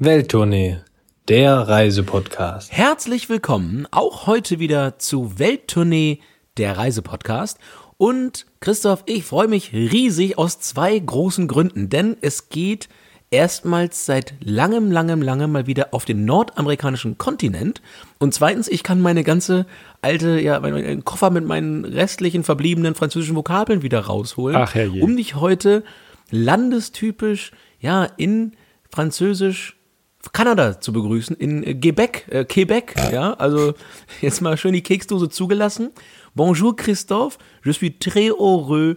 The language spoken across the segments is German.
Welttournee, der Reisepodcast. Herzlich willkommen auch heute wieder zu Welttournee, der Reisepodcast. Und Christoph, ich freue mich riesig aus zwei großen Gründen, denn es geht erstmals seit langem, langem, langem mal wieder auf den nordamerikanischen Kontinent. Und zweitens, ich kann meine ganze alte, ja, meinen Koffer mit meinen restlichen verbliebenen französischen Vokabeln wieder rausholen, Ach, um dich heute landestypisch, ja, in Französisch Kanada zu begrüßen, in äh, Quebec, äh, Quebec, ja, also jetzt mal schön die Keksdose zugelassen. Bonjour Christophe, je suis très heureux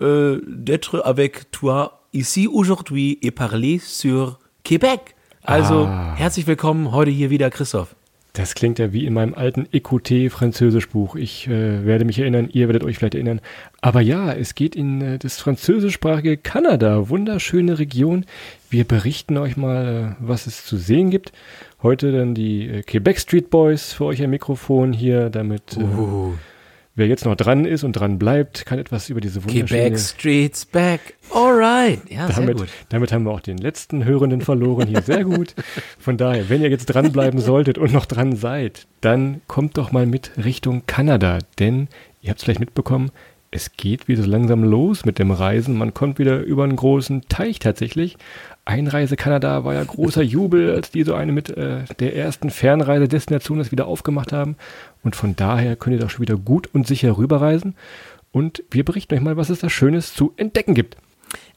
euh, d'être avec toi ici aujourd'hui et parler sur Québec. Also Ah. herzlich willkommen heute hier wieder Christoph. Das klingt ja wie in meinem alten EQT-Französischbuch. Ich äh, werde mich erinnern, ihr werdet euch vielleicht erinnern. Aber ja, es geht in äh, das französischsprachige Kanada. Wunderschöne Region. Wir berichten euch mal, äh, was es zu sehen gibt. Heute dann die äh, Quebec Street Boys für euch am Mikrofon hier, damit äh, Uh, wer jetzt noch dran ist und dran bleibt, kann etwas über diese wunderschöne... Quebec Streets back. Alright. Ja, sehr Damit, gut. damit haben wir auch den letzten Hörenden verloren hier. Sehr gut. Von daher, wenn ihr jetzt dranbleiben solltet und noch dran seid, dann kommt doch mal mit Richtung Kanada. Denn ihr habt es vielleicht mitbekommen, es geht wieder so langsam los mit dem Reisen. Man kommt wieder über einen großen Teich tatsächlich. Einreise Kanada war ja großer Jubel, als die so eine mit äh, der ersten Fernreisedestination das wieder aufgemacht haben. Und von daher könnt ihr da schon wieder gut und sicher rüberreisen. Und wir berichten euch mal, was es da Schönes zu entdecken gibt.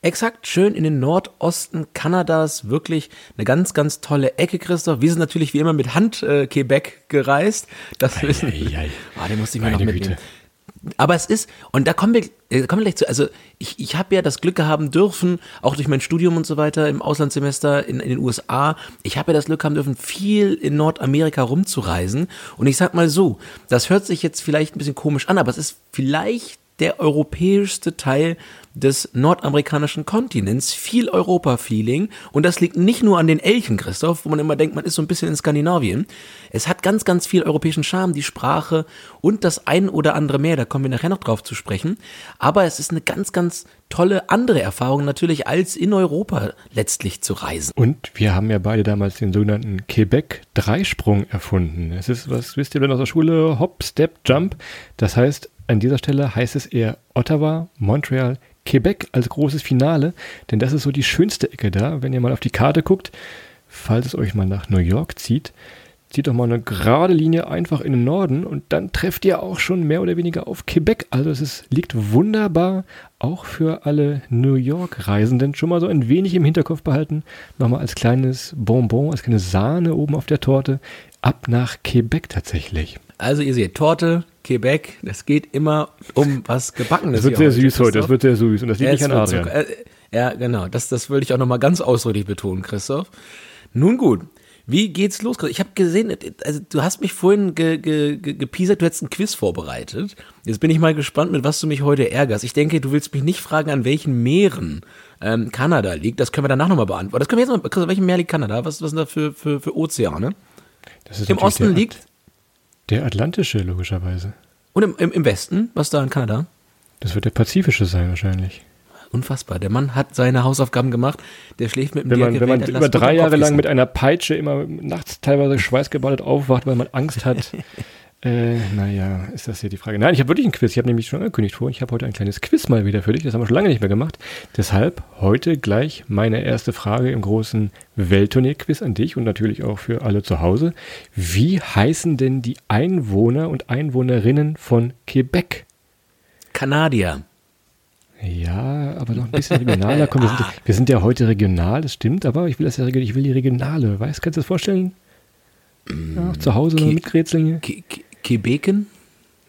Exakt, schön in den Nordosten Kanadas, wirklich eine ganz, ganz tolle Ecke, Christoph. Wir sind natürlich wie immer mit Hand äh, Quebec gereist. Das wissen ei. Ah, den musste ich mir noch mitnehmen. Aber es ist, und da kommen wir, äh, kommen wir gleich zu, also ich, ich habe ja das Glück haben dürfen, auch durch mein Studium und so weiter im Auslandssemester in, in den USA, ich habe ja das Glück haben dürfen, viel in Nordamerika rumzureisen. Und ich sag mal so, das hört sich jetzt vielleicht ein bisschen komisch an, aber es ist vielleicht der europäischste Teil des nordamerikanischen Kontinents, viel Europa-Feeling. Und das liegt nicht nur an den Elchen, Christoph, wo man immer denkt, man ist so ein bisschen in Skandinavien. Es hat ganz, ganz viel europäischen Charme, die Sprache und das ein oder andere mehr. Da kommen wir nachher noch drauf zu sprechen. Aber es ist eine ganz, ganz tolle andere Erfahrung natürlich, als in Europa letztlich zu reisen. Und wir haben ja beide damals den sogenannten Quebec-Dreisprung erfunden. Es ist, was wisst ihr denn aus der Schule? Hop, Step, Jump. Das heißt, an dieser Stelle heißt es eher Ottawa, Montreal, Quebec als großes Finale, denn das ist so die schönste Ecke da. Wenn ihr mal auf die Karte guckt, falls es euch mal nach New York zieht, zieht doch mal eine gerade Linie einfach in den Norden und dann trefft ihr auch schon mehr oder weniger auf Quebec. Also es ist, liegt wunderbar auch für alle New York-Reisenden schon mal so ein wenig im Hinterkopf behalten. Nochmal als kleines Bonbon, als kleine Sahne oben auf der Torte. Ab nach Quebec tatsächlich. Also ihr seht, Torte, Quebec, das geht immer um was Gebackenes. Das wird sehr süß heute, das wird sehr süß und das liegt Ja, nicht an Adrian. Zucker- äh, ja, genau. Das, das würde ich auch nochmal ganz ausdrücklich betonen, Christoph. Nun gut. Wie geht's los? Ich habe gesehen, also du hast mich vorhin ge, ge, ge, gepiesert, du hättest ein Quiz vorbereitet. Jetzt bin ich mal gespannt, mit was du mich heute ärgerst. Ich denke, du willst mich nicht fragen, an welchen Meeren ähm, Kanada liegt. Das können wir danach nochmal beantworten. Das können wir jetzt mal, Christoph, welchem Meer liegt Kanada? Was, was sind da für, für, für Ozeane? Das ist Im Osten liegt Der Atlantische, logischerweise. und im, im, im Westen, was da in Kanada? Das wird der Pazifische sein, wahrscheinlich. Unfassbar. Der Mann hat seine Hausaufgaben gemacht. Der schläft mit dem Wenn man, wenn man über drei Jahre lang mit einer Peitsche immer nachts teilweise schweißgebadet aufwacht, weil man Angst hat. äh, naja, ist das hier die Frage. Nein, ich habe wirklich ein Quiz. Ich habe nämlich schon angekündigt vorhin, ich habe heute ein kleines Quiz mal wieder für dich. Das haben wir schon lange nicht mehr gemacht. Deshalb heute gleich meine erste Frage im großen Weltturnier-Quiz an dich und natürlich auch für alle zu Hause. Wie heißen denn die Einwohner und Einwohnerinnen von Quebec? Kanadier. Ja, aber noch ein bisschen regionaler. Komm, wir, sind, wir sind ja heute regional, das stimmt, aber ich will das ja ich will die regionale. Weißt, kannst du das vorstellen? Ja, zu Hause noch Ki- miträtseln Ke- Quebecen?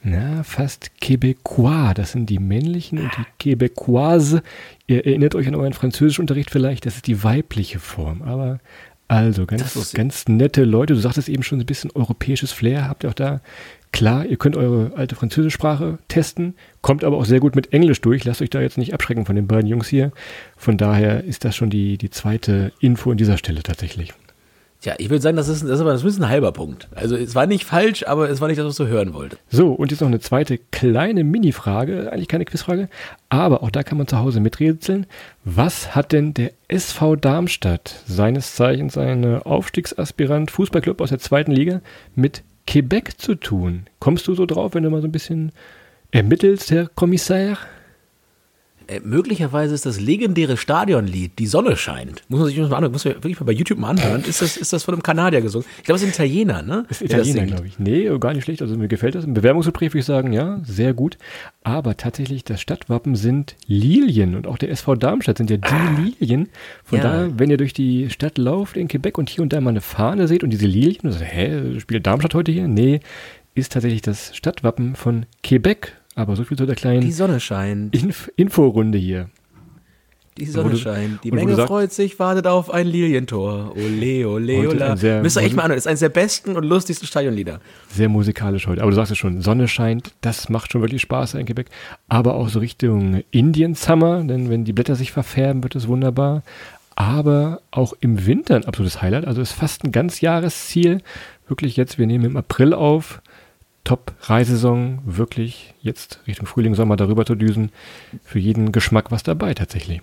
Na, fast Québécois. Das sind die männlichen und die Québécoise. Ihr erinnert euch an euren Französischunterricht vielleicht, das ist die weibliche Form. Aber also, ganz, ganz nette Leute. Du sagtest eben schon ein bisschen europäisches Flair. Habt ihr auch da? Klar, ihr könnt eure alte Französischsprache testen, kommt aber auch sehr gut mit Englisch durch. Lasst euch da jetzt nicht abschrecken von den beiden Jungs hier. Von daher ist das schon die, die zweite Info an dieser Stelle tatsächlich. Tja, ich würde sagen, das ist, das ist aber das ist ein halber Punkt. Also es war nicht falsch, aber es war nicht das, was du hören wolltest. So, und jetzt noch eine zweite kleine Mini-Frage, eigentlich keine Quizfrage, aber auch da kann man zu Hause miträtseln. Was hat denn der SV Darmstadt, seines Zeichens ein Aufstiegsaspirant Fußballclub aus der zweiten Liga, mit Quebec zu tun? Kommst du so drauf, wenn du mal so ein bisschen ermittelst, Herr Kommissar? Äh, möglicherweise ist das legendäre Stadionlied Die Sonne scheint. Muss man sich mal anhören, muss man wirklich mal bei YouTube mal anhören. Ist das, ist das von einem Kanadier gesungen? Ich glaube, es ist ein Italiener, ne? Ist Italiener, glaube ich. Nee, gar nicht schlecht. Also mir gefällt das. Im Bewerbungsgespräch würde ich sagen, ja, sehr gut. Aber tatsächlich, das Stadtwappen sind Lilien und auch der SV Darmstadt sind ja die ah, Lilien. Von ja. daher, wenn ihr durch die Stadt lauft in Quebec und hier und da mal eine Fahne seht und diese Lilien, und sagt, hä, spielt Darmstadt heute hier? Nee, ist tatsächlich das Stadtwappen von Quebec aber so viel zu der kleinen Die Sonne scheint. Inf Inforunde hier. Die Sonne du, scheint. Die Menge sagst, freut sich, wartet auf ein Lilientor. Ole, ole, ole. Müsst ihr echt mal anhören. Das ist eines der besten und lustigsten Stadionlieder. Sehr musikalisch heute. Aber du sagst es schon, Sonne scheint, das macht schon wirklich Spaß in Quebec. Aber auch so Richtung Indian Summer, denn wenn die Blätter sich verfärben, wird es wunderbar. Aber auch im Winter ein absolutes Highlight. Also ist fast ein ganz Jahresziel. Wirklich jetzt, wir nehmen im April auf. Top-Reisesaison, wirklich jetzt Richtung Frühling, Sommer darüber zu düsen. Für jeden Geschmack was dabei tatsächlich.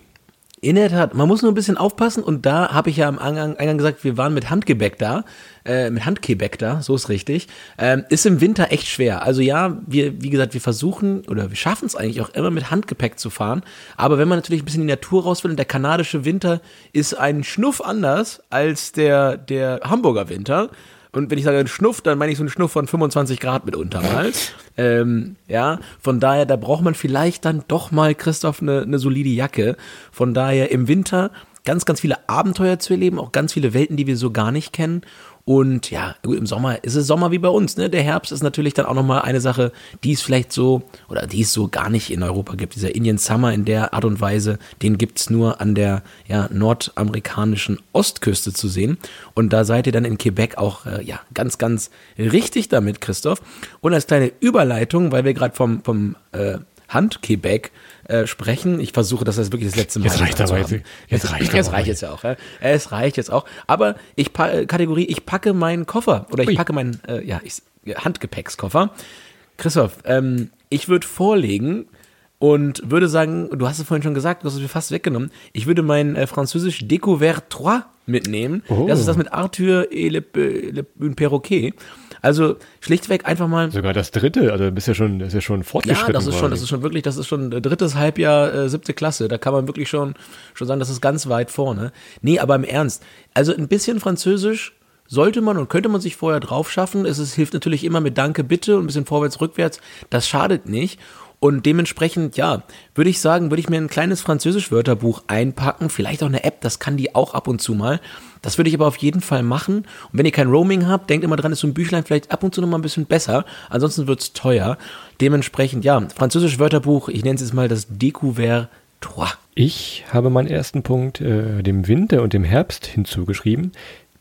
In der Tat, man muss nur ein bisschen aufpassen und da habe ich ja am Eingang, gesagt, wir waren mit Handgebäck da, äh, mit Handgebäck da, so ist richtig. Ähm, ist im Winter echt schwer. Also ja, wir, wie gesagt, wir versuchen oder wir schaffen es eigentlich auch immer mit Handgepäck zu fahren. Aber wenn man natürlich ein bisschen in die Natur raus will und der kanadische Winter ist ein Schnuff anders als der, der Hamburger Winter, und wenn ich sage Schnuff, dann meine ich so einen Schnuff von 25 Grad mitunter mal. ähm, ja, von daher, da braucht man vielleicht dann doch mal, Christoph, eine, eine solide Jacke. Von daher im Winter ganz, ganz viele Abenteuer zu erleben, auch ganz viele Welten, die wir so gar nicht kennen. Und ja, gut, im Sommer ist es Sommer wie bei uns. Ne? Der Herbst ist natürlich dann auch nochmal eine Sache, die es vielleicht so, oder die es so gar nicht in Europa gibt. Dieser Indian Summer in der Art und Weise, den gibt's nur an der ja, nordamerikanischen Ostküste zu sehen. Und da seid ihr dann in Quebec auch äh, ja, ganz, ganz richtig damit, Christoph. Und als kleine Überleitung, weil wir gerade vom, vom äh, Hand-Quebec äh, sprechen. Ich versuche, dass das wirklich das letzte Mal jetzt reicht aber jetzt, jetzt reicht jetzt reicht jetzt ja auch. Ja. Es reicht jetzt auch. Aber ich äh, Kategorie, ich packe meinen Koffer oder ich Ui. packe meinen äh, ja, ich, Handgepäckskoffer. Christoph, ähm, ich würde vorlegen und würde sagen, du hast es vorhin schon gesagt, du hast es mir fast weggenommen. Ich würde mein äh, französisch Découvert 3 mitnehmen. Oh. Das ist das mit Arthur et le, le, le Perroquet. Also schlichtweg einfach mal. Sogar das dritte, also bist ja schon, das ist ja schon fortgeschritten. Ja, das ist schon, das ist schon wirklich, das ist schon drittes Halbjahr, äh, siebte Klasse. Da kann man wirklich schon, schon sagen, das ist ganz weit vorne. Nee, aber im Ernst. Also ein bisschen Französisch sollte man und könnte man sich vorher drauf schaffen. Es ist, hilft natürlich immer mit Danke, bitte und ein bisschen vorwärts, rückwärts. Das schadet nicht. Und dementsprechend, ja, würde ich sagen, würde ich mir ein kleines Französisch-Wörterbuch einpacken, vielleicht auch eine App, das kann die auch ab und zu mal. Das würde ich aber auf jeden Fall machen. Und wenn ihr kein Roaming habt, denkt immer dran, ist so ein Büchlein vielleicht ab und zu noch mal ein bisschen besser. Ansonsten wird's teuer. Dementsprechend, ja, Französisch-Wörterbuch, ich nenne es jetzt mal das Découvert 3. Ich habe meinen ersten Punkt äh, dem Winter und dem Herbst hinzugeschrieben.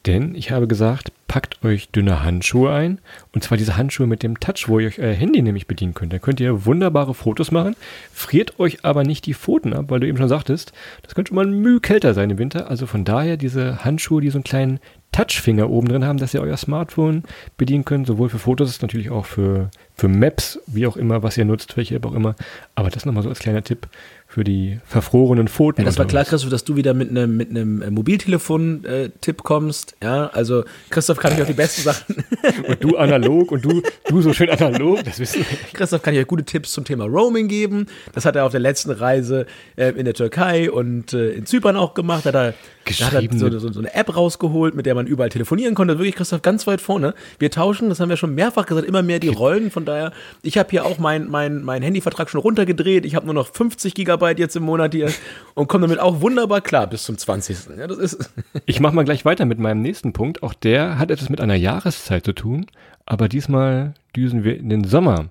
Denn ich habe gesagt, packt euch dünne Handschuhe ein. Und zwar diese Handschuhe mit dem Touch, wo ihr euch euer Handy nämlich bedienen könnt. Da könnt ihr wunderbare Fotos machen. Friert euch aber nicht die Pfoten ab, weil du eben schon sagtest, das könnte schon mal ein Mühe kälter sein im Winter. Also von daher diese Handschuhe, die so einen kleinen Touchfinger oben drin haben, dass ihr euer Smartphone bedienen könnt, sowohl für Fotos, natürlich auch für, für Maps, wie auch immer, was ihr nutzt, welche App auch immer. Aber das nochmal so als kleiner Tipp für die verfrorenen Pfoten. Ja, das war klar, Christoph, dass du wieder mit einem mit einem Mobiltelefon-Tipp äh, kommst. Ja, also Christoph kann ich auch die besten Sachen. und du analog und du, du so schön analog, das wissen wir. Christoph kann ich euch gute Tipps zum Thema Roaming geben. Das hat er auf der letzten Reise äh, in der Türkei und äh, in Zypern auch gemacht. Hat er, hat er so, so, eine App rausgeholt, mit der man überall telefonieren konnte. Wirklich, Christoph, ganz weit vorne. Wir tauschen, das haben wir schon mehrfach gesagt, immer mehr die Rollen. Von daher, ich habe hier auch meinen mein, mein Handyvertrag schon runtergedreht. Ich habe nur noch 50 Gigabyte Gigabyte jetzt im Monat hier und komme damit auch wunderbar klar bis zum 20. Ja, das ist ich mache mal gleich weiter mit meinem nächsten Punkt. Auch der hat etwas mit einer Jahreszeit zu tun, aber diesmal düsen wir in den Sommer.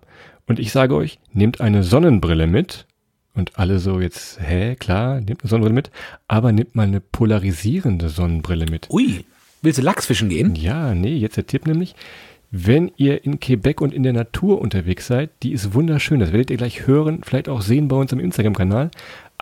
Und ich sage euch, nehmt eine Sonnenbrille mit. Und alle so jetzt, hä, klar, nehmt eine Sonnenbrille mit, aber nehmt mal eine polarisierende Sonnenbrille mit. Ui, willst du Lachsfischen gehen? Ja, nee, jetzt der Tipp nämlich. Wenn ihr in Quebec und in der Natur unterwegs seid, die ist wunderschön. Das werdet ihr gleich hören, vielleicht auch sehen bei uns im Instagram-Kanal.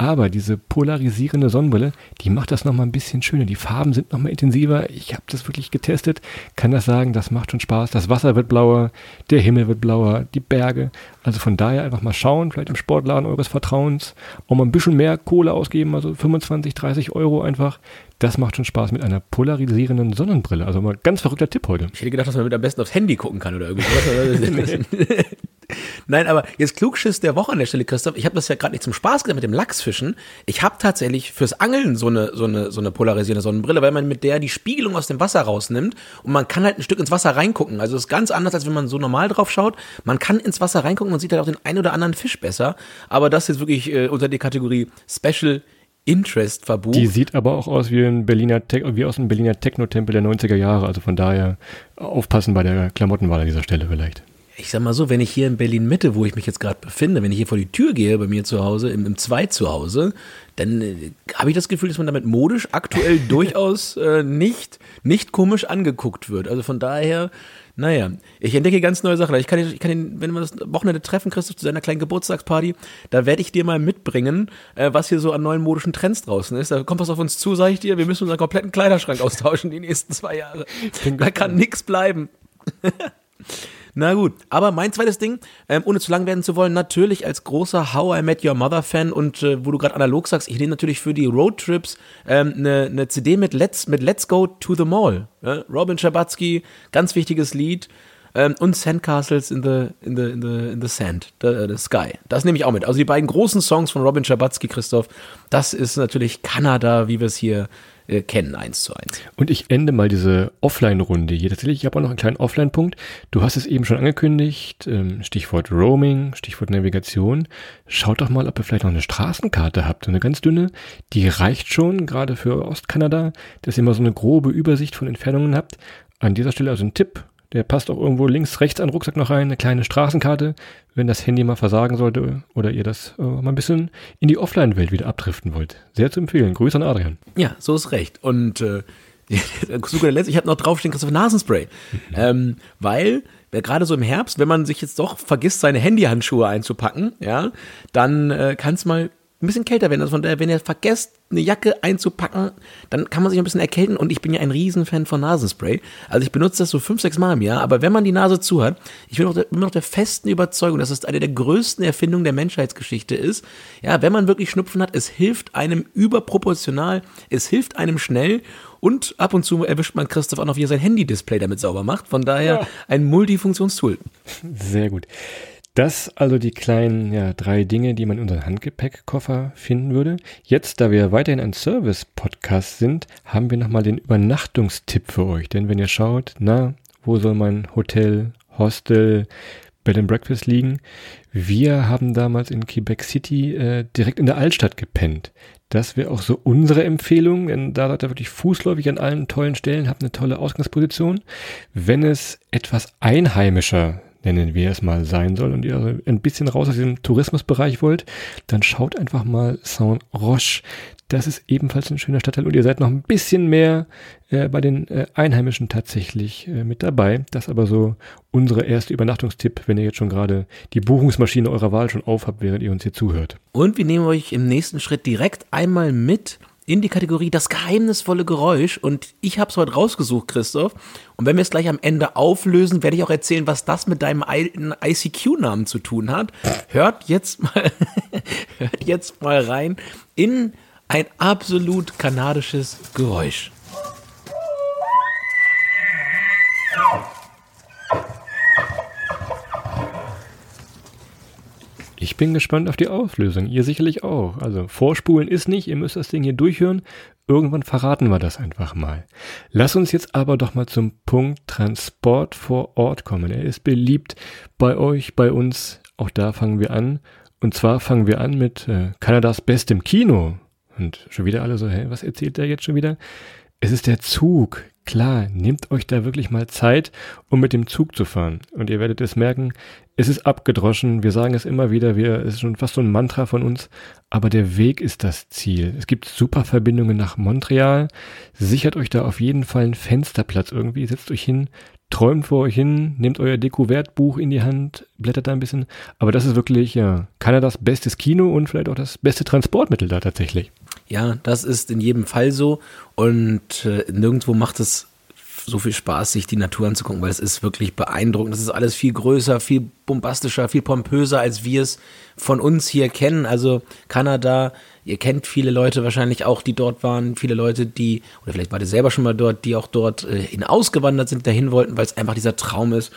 Aber diese polarisierende Sonnenbrille, die macht das nochmal ein bisschen schöner. Die Farben sind nochmal intensiver. Ich habe das wirklich getestet, kann das sagen, das macht schon Spaß. Das Wasser wird blauer, der Himmel wird blauer, die Berge. Also von daher einfach mal schauen, vielleicht im Sportladen eures Vertrauens, auch mal ein bisschen mehr Kohle ausgeben, also 25, 30 Euro einfach. Das macht schon Spaß mit einer polarisierenden Sonnenbrille. Also mal ganz verrückter Tipp heute. Ich hätte gedacht, dass man mit am besten aufs Handy gucken kann oder irgendwas. Nein, aber jetzt Klugschiss der Woche an der Stelle, Christoph. Ich habe das ja gerade nicht zum Spaß gemacht mit dem Lachsfischen. Ich habe tatsächlich fürs Angeln so eine, so, eine, so eine polarisierende Sonnenbrille, weil man mit der die Spiegelung aus dem Wasser rausnimmt und man kann halt ein Stück ins Wasser reingucken. Also es ist ganz anders, als wenn man so normal drauf schaut. Man kann ins Wasser reingucken und sieht halt auch den einen oder anderen Fisch besser. Aber das ist wirklich äh, unter die Kategorie Special Interest verbucht. Die sieht aber auch aus wie, ein Berliner wie aus einem Berliner Techno-Tempel der 90er Jahre. Also von daher aufpassen bei der Klamottenwahl an dieser Stelle vielleicht ich sag mal so, wenn ich hier in Berlin Mitte, wo ich mich jetzt gerade befinde, wenn ich hier vor die Tür gehe, bei mir zu Hause, im, im Zweit zu Hause, dann äh, habe ich das Gefühl, dass man damit modisch aktuell durchaus äh, nicht, nicht komisch angeguckt wird. Also von daher, naja, ich entdecke ganz neue Sachen. Ich kann, ich kann ihn, wenn wir das Wochenende treffen, Christoph, zu seiner kleinen Geburtstagsparty, da werde ich dir mal mitbringen, äh, was hier so an neuen modischen Trends draußen ist. Da kommt was auf uns zu, sage ich dir. Wir müssen unseren kompletten Kleiderschrank austauschen die nächsten zwei Jahre. Da kann nichts bleiben. Na gut, aber mein zweites Ding, ähm, ohne zu lang werden zu wollen, natürlich als großer How I Met Your Mother Fan und äh, wo du gerade analog sagst, ich nehme natürlich für die Roadtrips eine ähm, ne, ne CD mit Let's, mit Let's Go to the Mall. Ja? Robin Schabatsky, ganz wichtiges Lied. Ähm, und Sandcastles in the, in the, in the, in the Sand, the, the Sky. Das nehme ich auch mit. Also die beiden großen Songs von Robin Schabatsky, Christoph, das ist natürlich Kanada, wie wir es hier äh, kennen, eins zu eins. Und ich ende mal diese Offline-Runde hier. Tatsächlich, ich habe auch noch einen kleinen Offline-Punkt. Du hast es eben schon angekündigt, ähm, Stichwort Roaming, Stichwort Navigation. Schaut doch mal, ob ihr vielleicht noch eine Straßenkarte habt, eine ganz dünne. Die reicht schon, gerade für Ostkanada, dass ihr mal so eine grobe Übersicht von Entfernungen habt. An dieser Stelle also ein Tipp, der passt auch irgendwo links, rechts an Rucksack noch rein, eine kleine Straßenkarte, wenn das Handy mal versagen sollte oder ihr das äh, mal ein bisschen in die Offline-Welt wieder abdriften wollt. Sehr zu empfehlen. Grüße an Adrian. Ja, so ist recht. Und äh, sogar ich habe noch draufstehen, Christopher Nasenspray. Ähm, weil äh, gerade so im Herbst, wenn man sich jetzt doch vergisst, seine Handyhandschuhe einzupacken, ja, dann äh, kann es mal ein bisschen kälter werden. Also von daher, wenn ihr vergesst, eine Jacke einzupacken, dann kann man sich ein bisschen erkälten und ich bin ja ein Riesenfan von Nasenspray. Also ich benutze das so fünf, sechs Mal im Jahr, aber wenn man die Nase zu hat, ich bin noch immer noch der festen Überzeugung, dass es eine der größten Erfindungen der Menschheitsgeschichte ist. Ja, wenn man wirklich Schnupfen hat, es hilft einem überproportional, es hilft einem schnell und ab und zu erwischt man Christoph auch noch, wie er sein Handy-Display damit sauber macht. Von daher ja. ein Multifunktionstool. Sehr gut. Das also die kleinen ja, drei Dinge, die man in unserem Handgepäckkoffer finden würde. Jetzt, da wir weiterhin ein Service-Podcast sind, haben wir nochmal den Übernachtungstipp für euch. Denn wenn ihr schaut, na, wo soll mein Hotel, Hostel, Bed and Breakfast liegen? Wir haben damals in Quebec City äh, direkt in der Altstadt gepennt. Das wäre auch so unsere Empfehlung, denn da seid ihr wirklich fußläufig an allen tollen Stellen, habt eine tolle Ausgangsposition. Wenn es etwas einheimischer nennen wir es mal, sein soll und ihr ein bisschen raus aus diesem Tourismusbereich wollt, dann schaut einfach mal Saint-Roche. Das ist ebenfalls ein schöner Stadtteil und ihr seid noch ein bisschen mehr äh, bei den äh, Einheimischen tatsächlich äh, mit dabei. Das ist aber so unsere erste Übernachtungstipp, wenn ihr jetzt schon gerade die Buchungsmaschine eurer Wahl schon aufhabt, während ihr uns hier zuhört. Und wir nehmen euch im nächsten Schritt direkt einmal mit in die Kategorie das geheimnisvolle Geräusch und ich habe es heute rausgesucht, Christoph. Und wenn wir es gleich am Ende auflösen, werde ich auch erzählen, was das mit deinem alten ICQ-Namen zu tun hat. Hört jetzt mal, hört jetzt mal rein in ein absolut kanadisches Geräusch. Ich bin gespannt auf die Auflösung. Ihr sicherlich auch. Also vorspulen ist nicht, ihr müsst das Ding hier durchhören. Irgendwann verraten wir das einfach mal. Lass uns jetzt aber doch mal zum Punkt Transport vor Ort kommen. Er ist beliebt bei euch, bei uns. Auch da fangen wir an. Und zwar fangen wir an mit äh, Kanadas bestem Kino. Und schon wieder alle so, hä, was erzählt er jetzt schon wieder? Es ist der Zug. Klar, nehmt euch da wirklich mal Zeit, um mit dem Zug zu fahren. Und ihr werdet es merken, es ist abgedroschen. Wir sagen es immer wieder, wir, es ist schon fast so ein Mantra von uns. Aber der Weg ist das Ziel. Es gibt super Verbindungen nach Montreal. Sichert euch da auf jeden Fall einen Fensterplatz irgendwie. Setzt euch hin, träumt vor euch hin, nehmt euer Deko-Wertbuch in die Hand, blättert da ein bisschen. Aber das ist wirklich, ja, Kanadas bestes Kino und vielleicht auch das beste Transportmittel da tatsächlich. Ja, das ist in jedem Fall so. Und äh, nirgendwo macht es so viel Spaß, sich die Natur anzugucken, weil es ist wirklich beeindruckend. Das ist alles viel größer, viel bombastischer, viel pompöser, als wir es von uns hier kennen. Also Kanada, ihr kennt viele Leute wahrscheinlich auch, die dort waren, viele Leute, die, oder vielleicht wart ihr selber schon mal dort, die auch dort äh, hinausgewandert sind, dahin wollten, weil es einfach dieser Traum ist.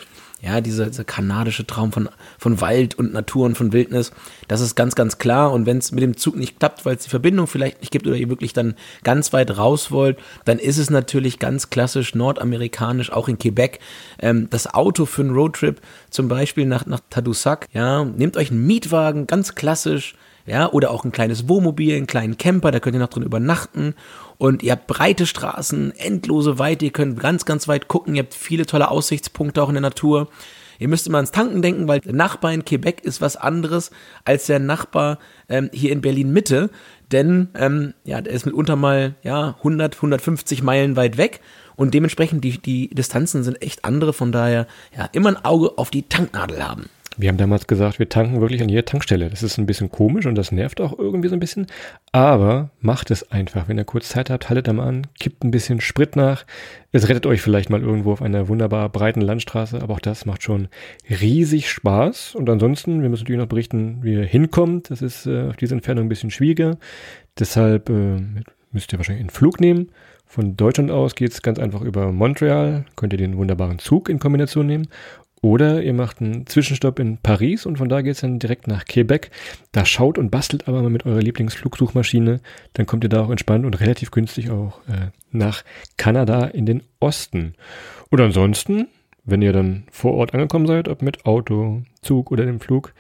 Ja, dieser, dieser kanadische Traum von, von Wald und Natur und von Wildnis, das ist ganz, ganz klar. Und wenn es mit dem Zug nicht klappt, weil es die Verbindung vielleicht nicht gibt oder ihr wirklich dann ganz weit raus wollt, dann ist es natürlich ganz klassisch nordamerikanisch, auch in Quebec, ähm, das Auto für einen Roadtrip, zum Beispiel nach, nach Tadoussac. Ja, nehmt euch einen Mietwagen, ganz klassisch, ja, oder auch ein kleines Wohnmobil, einen kleinen Camper, da könnt ihr noch drin übernachten und ihr habt breite Straßen, endlose Weite, ihr könnt ganz, ganz weit gucken, ihr habt viele tolle Aussichtspunkte auch in der Natur. Ihr müsst immer ans Tanken denken, weil der Nachbar in Quebec ist was anderes als der Nachbar ähm, hier in Berlin Mitte, denn ähm, ja, der ist mitunter mal ja 100, 150 Meilen weit weg und dementsprechend die die Distanzen sind echt andere. Von daher ja immer ein Auge auf die Tanknadel haben. Wir haben damals gesagt, wir tanken wirklich an jeder Tankstelle. Das ist ein bisschen komisch und das nervt auch irgendwie so ein bisschen. Aber macht es einfach. Wenn ihr kurz Zeit habt, haltet am an, kippt ein bisschen Sprit nach. Es rettet euch vielleicht mal irgendwo auf einer wunderbar breiten Landstraße. Aber auch das macht schon riesig Spaß. Und ansonsten, wir müssen natürlich noch berichten, wie ihr hinkommt. Das ist äh, auf diese Entfernung ein bisschen schwieriger. Deshalb äh, müsst ihr wahrscheinlich einen Flug nehmen. Von Deutschland aus geht es ganz einfach über Montreal. Könnt ihr den wunderbaren Zug in Kombination nehmen. Oder ihr macht einen Zwischenstopp in Paris und von da geht es dann direkt nach Quebec. Da schaut und bastelt aber mal mit eurer Lieblingsflugsuchmaschine. Dann kommt ihr da auch entspannt und relativ günstig auch äh, nach Kanada in den Osten. Und ansonsten, wenn ihr dann vor Ort angekommen seid, ob mit Auto, Zug oder dem Flug,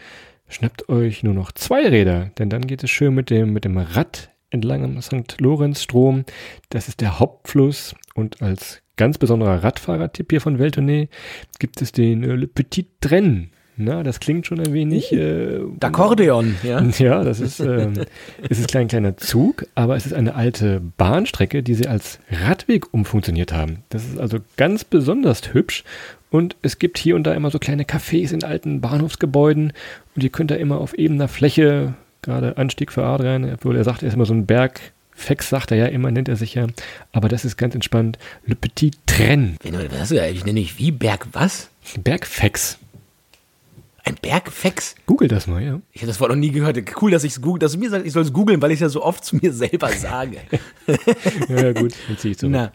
schnappt euch nur noch zwei Räder, denn dann geht es schön mit dem, mit dem Rad entlang am St. Lorenz-Strom. Das ist der Hauptfluss und als ganz besonderer Radfahrertipp hier von Weltournee gibt es den äh, Le Petit Tren. Na, das klingt schon ein wenig. Äh, D'Accordeon, ja. Ja, das ist, ähm, es ist ein kleiner Zug, aber es ist eine alte Bahnstrecke, die sie als Radweg umfunktioniert haben. Das ist also ganz besonders hübsch und es gibt hier und da immer so kleine Cafés in alten Bahnhofsgebäuden und ihr könnt da immer auf ebener Fläche, gerade Anstieg für Adrian, obwohl er sagt, er ist immer so ein Berg, Fex sagt er ja immer, nennt er sich ja. Aber das ist ganz entspannt. Le Petit Tren. Was, ich nenne ich wie Berg was? Bergfex. Ein Bergfex? Google das mal, ja. Ich habe das Wort noch nie gehört. Cool, dass, ich's google, dass du mir sagst, ich soll es googeln, weil ich es ja so oft zu mir selber sage. ja, gut, dann ziehe ich so. Na,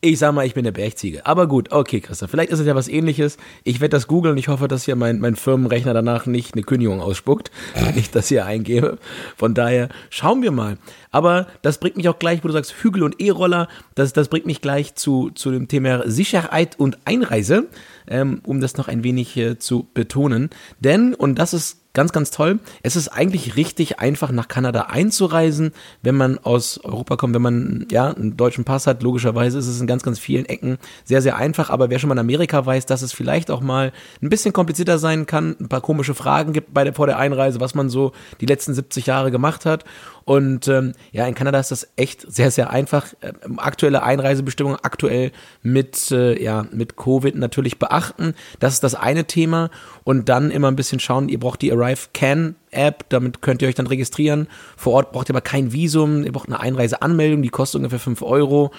ich sag mal, ich bin der Bergziege. Aber gut, okay, Christoph, vielleicht ist es ja was ähnliches. Ich werde das googeln ich hoffe, dass hier mein, mein Firmenrechner danach nicht eine Kündigung ausspuckt, wenn ich das hier eingebe. Von daher schauen wir mal. Aber das bringt mich auch gleich, wo du sagst Hügel und E-Roller, das, das bringt mich gleich zu, zu dem Thema Sicherheit und Einreise, ähm, um das noch ein wenig äh, zu betonen. Denn, und das ist Ganz, ganz toll. Es ist eigentlich richtig einfach nach Kanada einzureisen, wenn man aus Europa kommt, wenn man ja einen deutschen Pass hat. Logischerweise ist es in ganz, ganz vielen Ecken sehr, sehr einfach. Aber wer schon mal in Amerika weiß, dass es vielleicht auch mal ein bisschen komplizierter sein kann, ein paar komische Fragen gibt bei der, vor der Einreise, was man so die letzten 70 Jahre gemacht hat. Und ähm, ja, in Kanada ist das echt sehr, sehr einfach. Ähm, aktuelle Einreisebestimmungen aktuell mit, äh, ja, mit Covid natürlich beachten. Das ist das eine Thema. Und dann immer ein bisschen schauen, ihr braucht die Arrive Can App, damit könnt ihr euch dann registrieren. Vor Ort braucht ihr aber kein Visum, ihr braucht eine Einreiseanmeldung, die kostet ungefähr 5 Euro.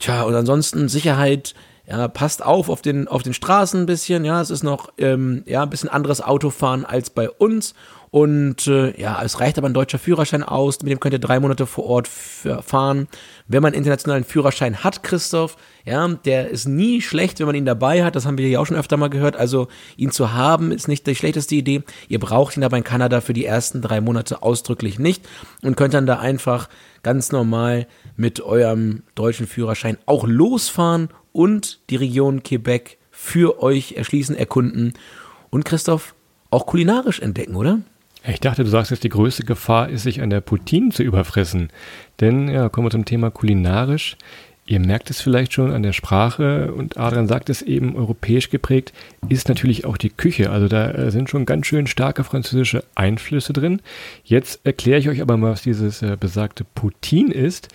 Tja, und ansonsten Sicherheit, ja, passt auf auf den, auf den Straßen ein bisschen, ja, es ist noch, ähm, ja, ein bisschen anderes Autofahren als bei uns und äh, ja, es reicht aber ein deutscher Führerschein aus. Mit dem könnt ihr drei Monate vor Ort fahren. Wenn man internationalen Führerschein hat, Christoph, ja, der ist nie schlecht, wenn man ihn dabei hat. Das haben wir hier auch schon öfter mal gehört. Also ihn zu haben, ist nicht die schlechteste Idee. Ihr braucht ihn aber in Kanada für die ersten drei Monate ausdrücklich nicht und könnt dann da einfach ganz normal mit eurem deutschen Führerschein auch losfahren und die Region Quebec für euch erschließen, erkunden und Christoph auch kulinarisch entdecken, oder? Ich dachte, du sagst jetzt, die größte Gefahr ist, sich an der Poutine zu überfressen. Denn, ja, kommen wir zum Thema kulinarisch. Ihr merkt es vielleicht schon an der Sprache und Adrian sagt es eben, europäisch geprägt ist natürlich auch die Küche. Also da äh, sind schon ganz schön starke französische Einflüsse drin. Jetzt erkläre ich euch aber mal, was dieses äh, besagte Poutine ist.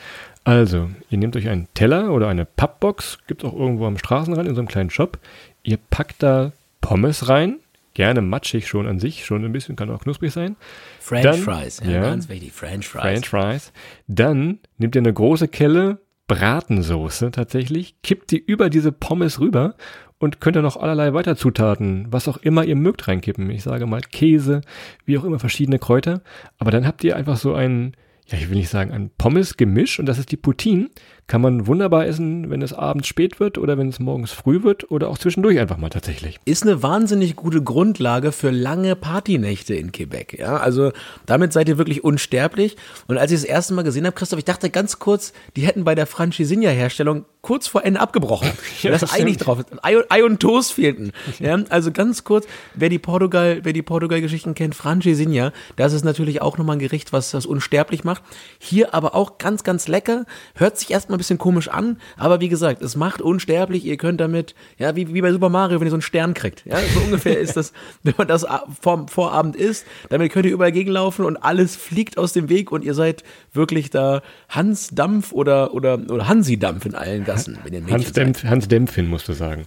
Also, ihr nehmt euch einen Teller oder eine Pappbox, gibt es auch irgendwo am Straßenrand in so einem kleinen Shop. Ihr packt da Pommes rein, gerne matschig schon an sich, schon ein bisschen, kann auch knusprig sein. French Dann- Fries, ja, ja. ganz wichtig, French Fries. French Fries. Dann nehmt ihr eine große Kelle Bratensoße tatsächlich, kippt die über diese Pommes rüber und könnt ihr noch allerlei weiter Zutaten, was auch immer ihr mögt, reinkippen. Ich sage mal Käse, wie auch immer verschiedene Kräuter. Aber dann habt ihr einfach so ein, ja, ich will nicht sagen, ein Pommes-Gemisch und das ist die Poutine. Kann man wunderbar essen, wenn es abends spät wird oder wenn es morgens früh wird oder auch zwischendurch einfach mal tatsächlich. ist eine wahnsinnig gute Grundlage für lange Partynächte in Quebec. Ja, also damit seid ihr wirklich unsterblich. Und als ich das erste Mal gesehen habe, Christoph, ich dachte ganz kurz, die hätten bei der Franchisinha-Herstellung kurz vor Ende abgebrochen. Ja, das das Ei nicht stimmt. drauf ist. Ei, und- Ei und Toast fehlten. Ja, also ganz kurz, wer die Portugal, wer die Portugal-Geschichten kennt, Franchisinha, das ist natürlich auch nochmal ein Gericht, was das unsterblich macht. Hier aber auch ganz, ganz lecker. Hört sich erstmal ein bisschen komisch an, aber wie gesagt, es macht unsterblich. Ihr könnt damit, ja, wie, wie bei Super Mario, wenn ihr so einen Stern kriegt. Ja, so ungefähr ist das, wenn man das vorm Vorabend isst. Damit könnt ihr überall gegenlaufen und alles fliegt aus dem Weg und ihr seid wirklich da Hans Dampf oder, oder, oder Hansi Dampf in allen Gassen, wenn ihr Mädchen Hans, Dempf, Hans Dempfin, musst du sagen.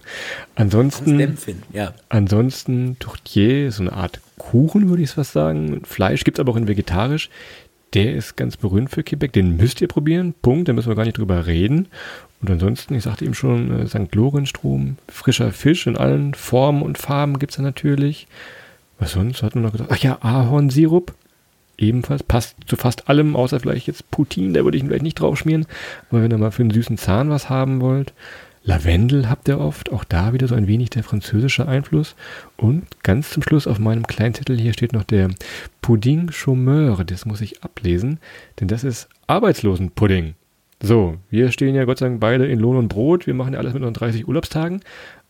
Ansonsten. seid. Dämpfin, ja. Ansonsten Tourtier, so eine Art Kuchen, würde ich es fast sagen. Fleisch gibt es aber auch in vegetarisch. Der ist ganz berühmt für Quebec. Den müsst ihr probieren. Punkt. Da müssen wir gar nicht drüber reden. Und ansonsten, ich sagte eben schon, äh, St. Lorenstrom, frischer Fisch in allen Formen und Farben gibt es da natürlich. Was sonst hat man noch gesagt? Ach ja, Ahornsirup. Ebenfalls passt zu fast allem, außer vielleicht jetzt Poutine, da würde ich ihn vielleicht nicht drauf schmieren. Aber wenn ihr mal für einen süßen Zahn was haben wollt, Lavendel habt ihr oft, auch da wieder so ein wenig der französische Einfluss. Und ganz zum Schluss auf meinem kleinen Zettel hier steht noch der Pudding Chômeur, das muss ich ablesen, denn das ist Arbeitslosenpudding. So, wir stehen ja Gott sei Dank beide in Lohn und Brot, wir machen ja alles mit unseren 30 Urlaubstagen,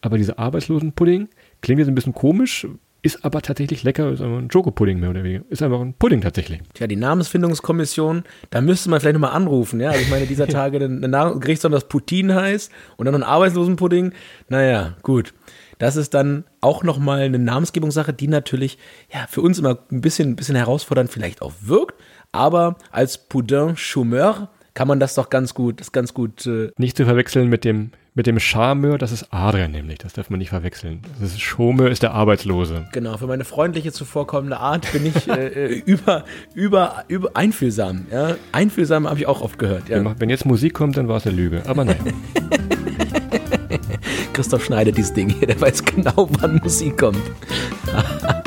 aber dieser Arbeitslosenpudding klingt jetzt ein bisschen komisch, ist aber tatsächlich lecker, ist einfach ein Schokopudding mehr oder weniger. Ist einfach ein Pudding tatsächlich. Tja, die Namensfindungskommission, da müsste man vielleicht nochmal anrufen, ja. Also ich meine, dieser Tage ein Gerichtsnamen, das Poutine heißt und dann ein Arbeitslosenpudding. Naja, gut. Das ist dann auch nochmal eine Namensgebungssache, die natürlich, ja, für uns immer ein bisschen, ein bisschen herausfordernd vielleicht auch wirkt. Aber als Poudin Chômeur kann man das doch ganz gut, das ganz gut, äh, Nicht zu verwechseln mit dem, mit dem Charmeur, das ist Adrian nämlich, das darf man nicht verwechseln. Das ist Chômeur ist der Arbeitslose. genau, für meine freundliche, zuvorkommende Art bin ich äh, äh, über, über, über einfühlsam, ja. Einfühlsam habe ich auch oft gehört, ja. Wenn jetzt Musik kommt, dann war es eine Lüge. Aber nein. Christoph schneidet dieses Ding hier, der weiß genau, wann Musik kommt.